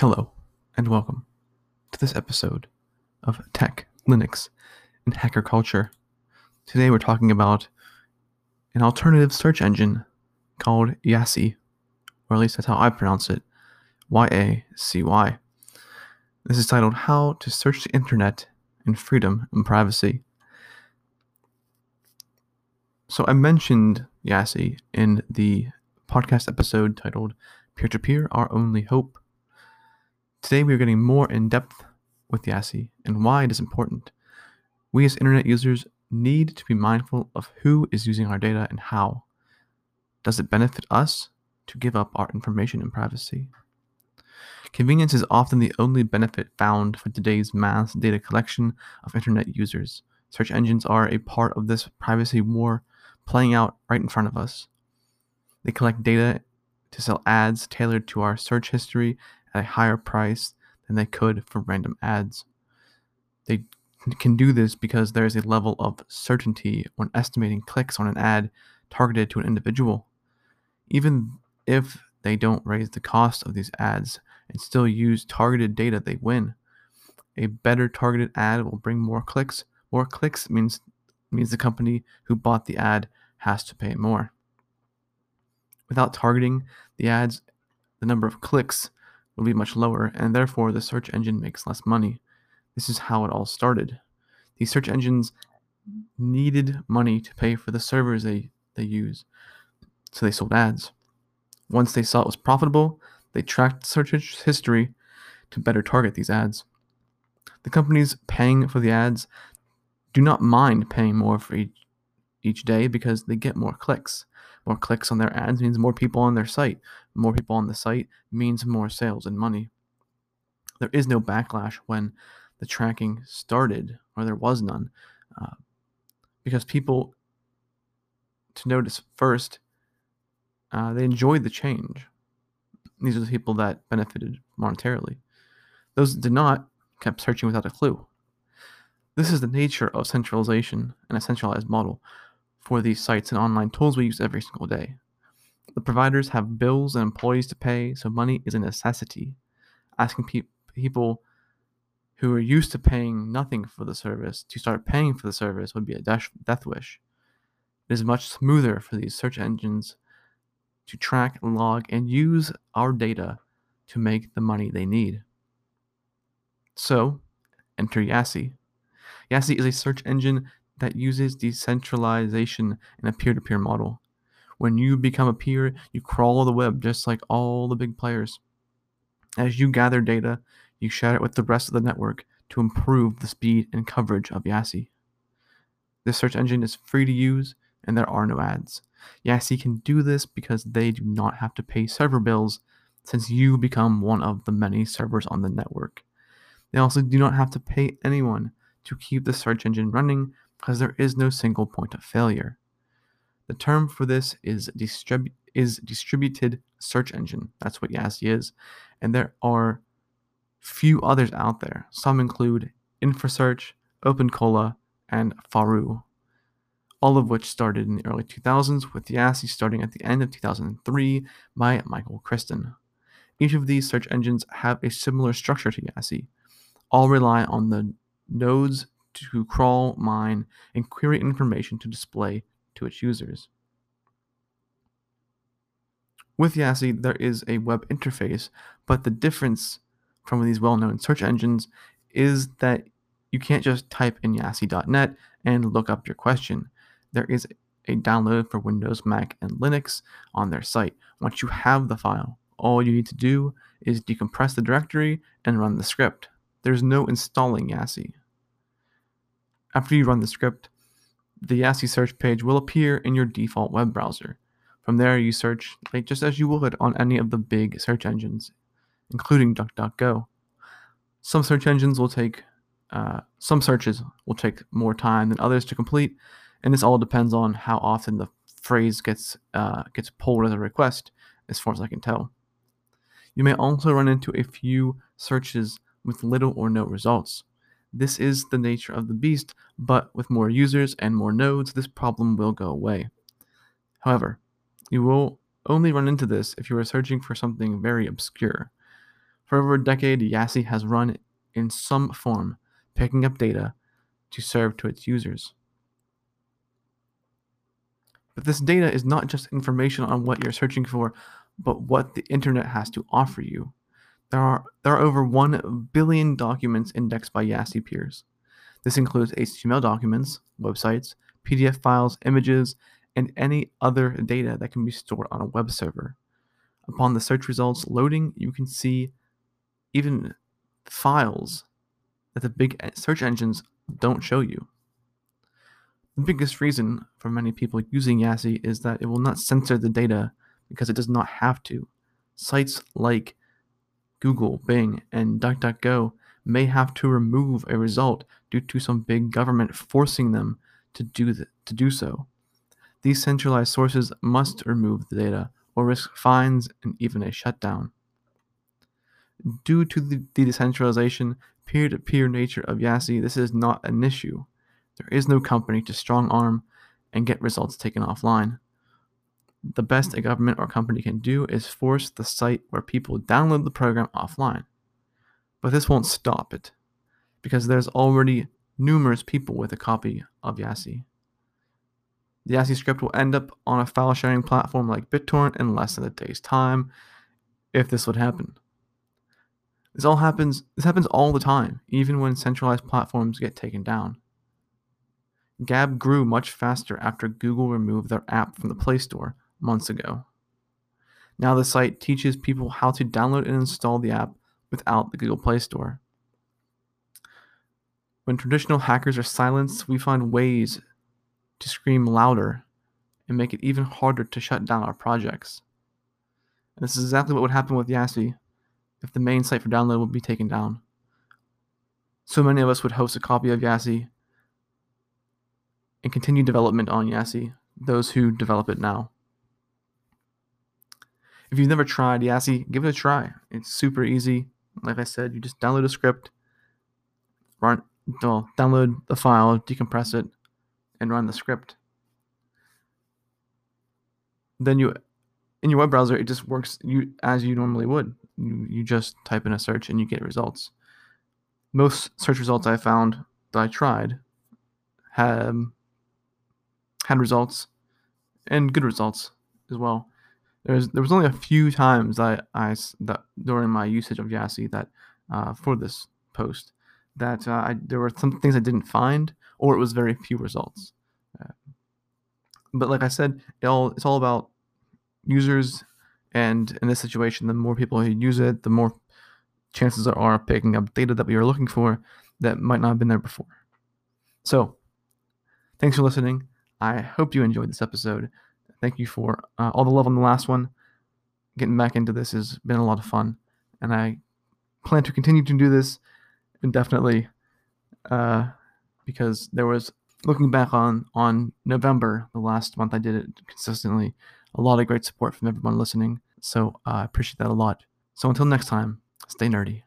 Hello, and welcome to this episode of Tech, Linux, and Hacker Culture. Today we're talking about an alternative search engine called YaCy, or at least that's how I pronounce it Y A C Y. This is titled How to Search the Internet in Freedom and Privacy. So I mentioned YaCy in the podcast episode titled Peer to Peer Our Only Hope. Today we are getting more in depth with YaCy and why it is important. We as internet users need to be mindful of who is using our data and how. Does it benefit us to give up our information and privacy? Convenience is often the only benefit found for today's mass data collection of internet users. Search engines are a part of this privacy war playing out right in front of us. They collect data to sell ads tailored to our search history at a higher price than they could for random ads. They can do this because there is a level of certainty when estimating clicks on an ad targeted to an individual. Even if they don't raise the cost of these ads and still use targeted data, they win. A better targeted ad will bring more clicks. More clicks means means the company who bought the ad has to pay more. Without targeting the ads, the number of clicks will be much lower, and therefore the search engine makes less money. This is how it all started. These search engines needed money to pay for the servers they, they use, so they sold ads. Once they saw it was profitable, they tracked search history to better target these ads. The companies paying for the ads do not mind paying more for each, each day because they get more clicks. More clicks on their ads means more people on their site. More people on the site means more sales and money. There is no backlash when the tracking started, or there was none, uh, because people, to notice first, uh, they enjoyed the change. These are the people that benefited monetarily. Those that did not kept searching without a clue. This is the nature of centralization and a centralized model for these sites and online tools we use every single day. The providers have bills and employees to pay, so money is a necessity. Asking pe- people who are used to paying nothing for the service to start paying for the service would be a death wish. It is much smoother for these search engines to track, log, and use our data to make the money they need. So, enter YaCy. YaCy is a search engine that uses decentralization in a peer to peer model. When you become a peer, you crawl the web just like all the big players. As you gather data, you share it with the rest of the network to improve the speed and coverage of YaCy. This search engine is free to use and there are no ads. YaCy can do this because they do not have to pay server bills since you become one of the many servers on the network. They also do not have to pay anyone to keep the search engine running because there is no single point of failure. The term for this is, distribu- is distributed search engine. That's what YaCy is. And there are few others out there. Some include InfraSearch, OpenCola, and Faroo, all of which started in the early 2000s, with YaCy starting at the end of 2003 by Michael Christen. Each of these search engines have a similar structure to YaCy. All rely on the nodes to crawl, mine, and query information to display to its users. With YaCy, there is a web interface, but the difference from these well known search engines is that you can't just type in yacy.net and look up your question. There is a download for Windows, Mac, and Linux on their site. Once you have the file, all you need to do is decompress the directory and run the script. There's no installing YaCy. After you run the script, the YaCy search page will appear in your default web browser. From there, you search like just as you would on any of the big search engines, including DuckDuckGo. Some search engines will take, uh, some searches will take more time than others to complete, and this all depends on how often the phrase gets uh, gets pulled as a request, as far as I can tell. You may also run into a few searches with little or no results. This is the nature of the beast, but with more users and more nodes, this problem will go away. However, you will only run into this if you are searching for something very obscure. For over a decade, YaCy has run in some form, picking up data to serve to its users. But this data is not just information on what you're searching for, but what the internet has to offer you. There are, there are over 1 billion documents indexed by YaCy peers. This includes HTML documents, websites, PDF files, images, and any other data that can be stored on a web server. Upon the search results loading, you can see even files that the big search engines don't show you. The biggest reason for many people using YaCy is that it will not censor the data because it does not have to. Sites like Google, Bing, and DuckDuckGo may have to remove a result due to some big government forcing them to do, th- to do so. These centralized sources must remove the data or risk fines and even a shutdown. Due to the, the decentralization, peer to peer nature of YaCy, this is not an issue. There is no company to strong arm and get results taken offline. The best a government or company can do is force the site where people download the program offline. But this won't stop it, because there's already numerous people with a copy of YaCy. The YaCy script will end up on a file sharing platform like BitTorrent in less than a day's time, if this would happen. This all happens this happens all the time, even when centralized platforms get taken down. Gab grew much faster after Google removed their app from the Play Store months ago. Now the site teaches people how to download and install the app without the Google Play Store. When traditional hackers are silenced, we find ways to scream louder and make it even harder to shut down our projects. And this is exactly what would happen with YaCy if the main site for download would be taken down. So many of us would host a copy of YaCy and continue development on YaCy, those who develop it now. If you've never tried YaCy, give it a try. It's super easy. Like I said, you just download a script, run, well, download the file, decompress it, and run the script. Then you, in your web browser, it just works you as you normally would. You, you just type in a search and you get results. Most search results I found that I tried had had results and good results as well. There's there was only a few times that I that during my usage of YaCy that uh, for this post that uh, I, there were some things I didn't find or it was very few results. Uh, but like I said, it all it's all about users, and in this situation, the more people who use it, the more chances there are of picking up data that we are looking for that might not have been there before. So, thanks for listening. I hope you enjoyed this episode. Thank you for uh, all the love on the last one. Getting back into this has been a lot of fun, and I plan to continue to do this indefinitely uh, because there was looking back on on November, the last month I did it consistently, a lot of great support from everyone listening. So uh, I appreciate that a lot. So until next time, stay nerdy.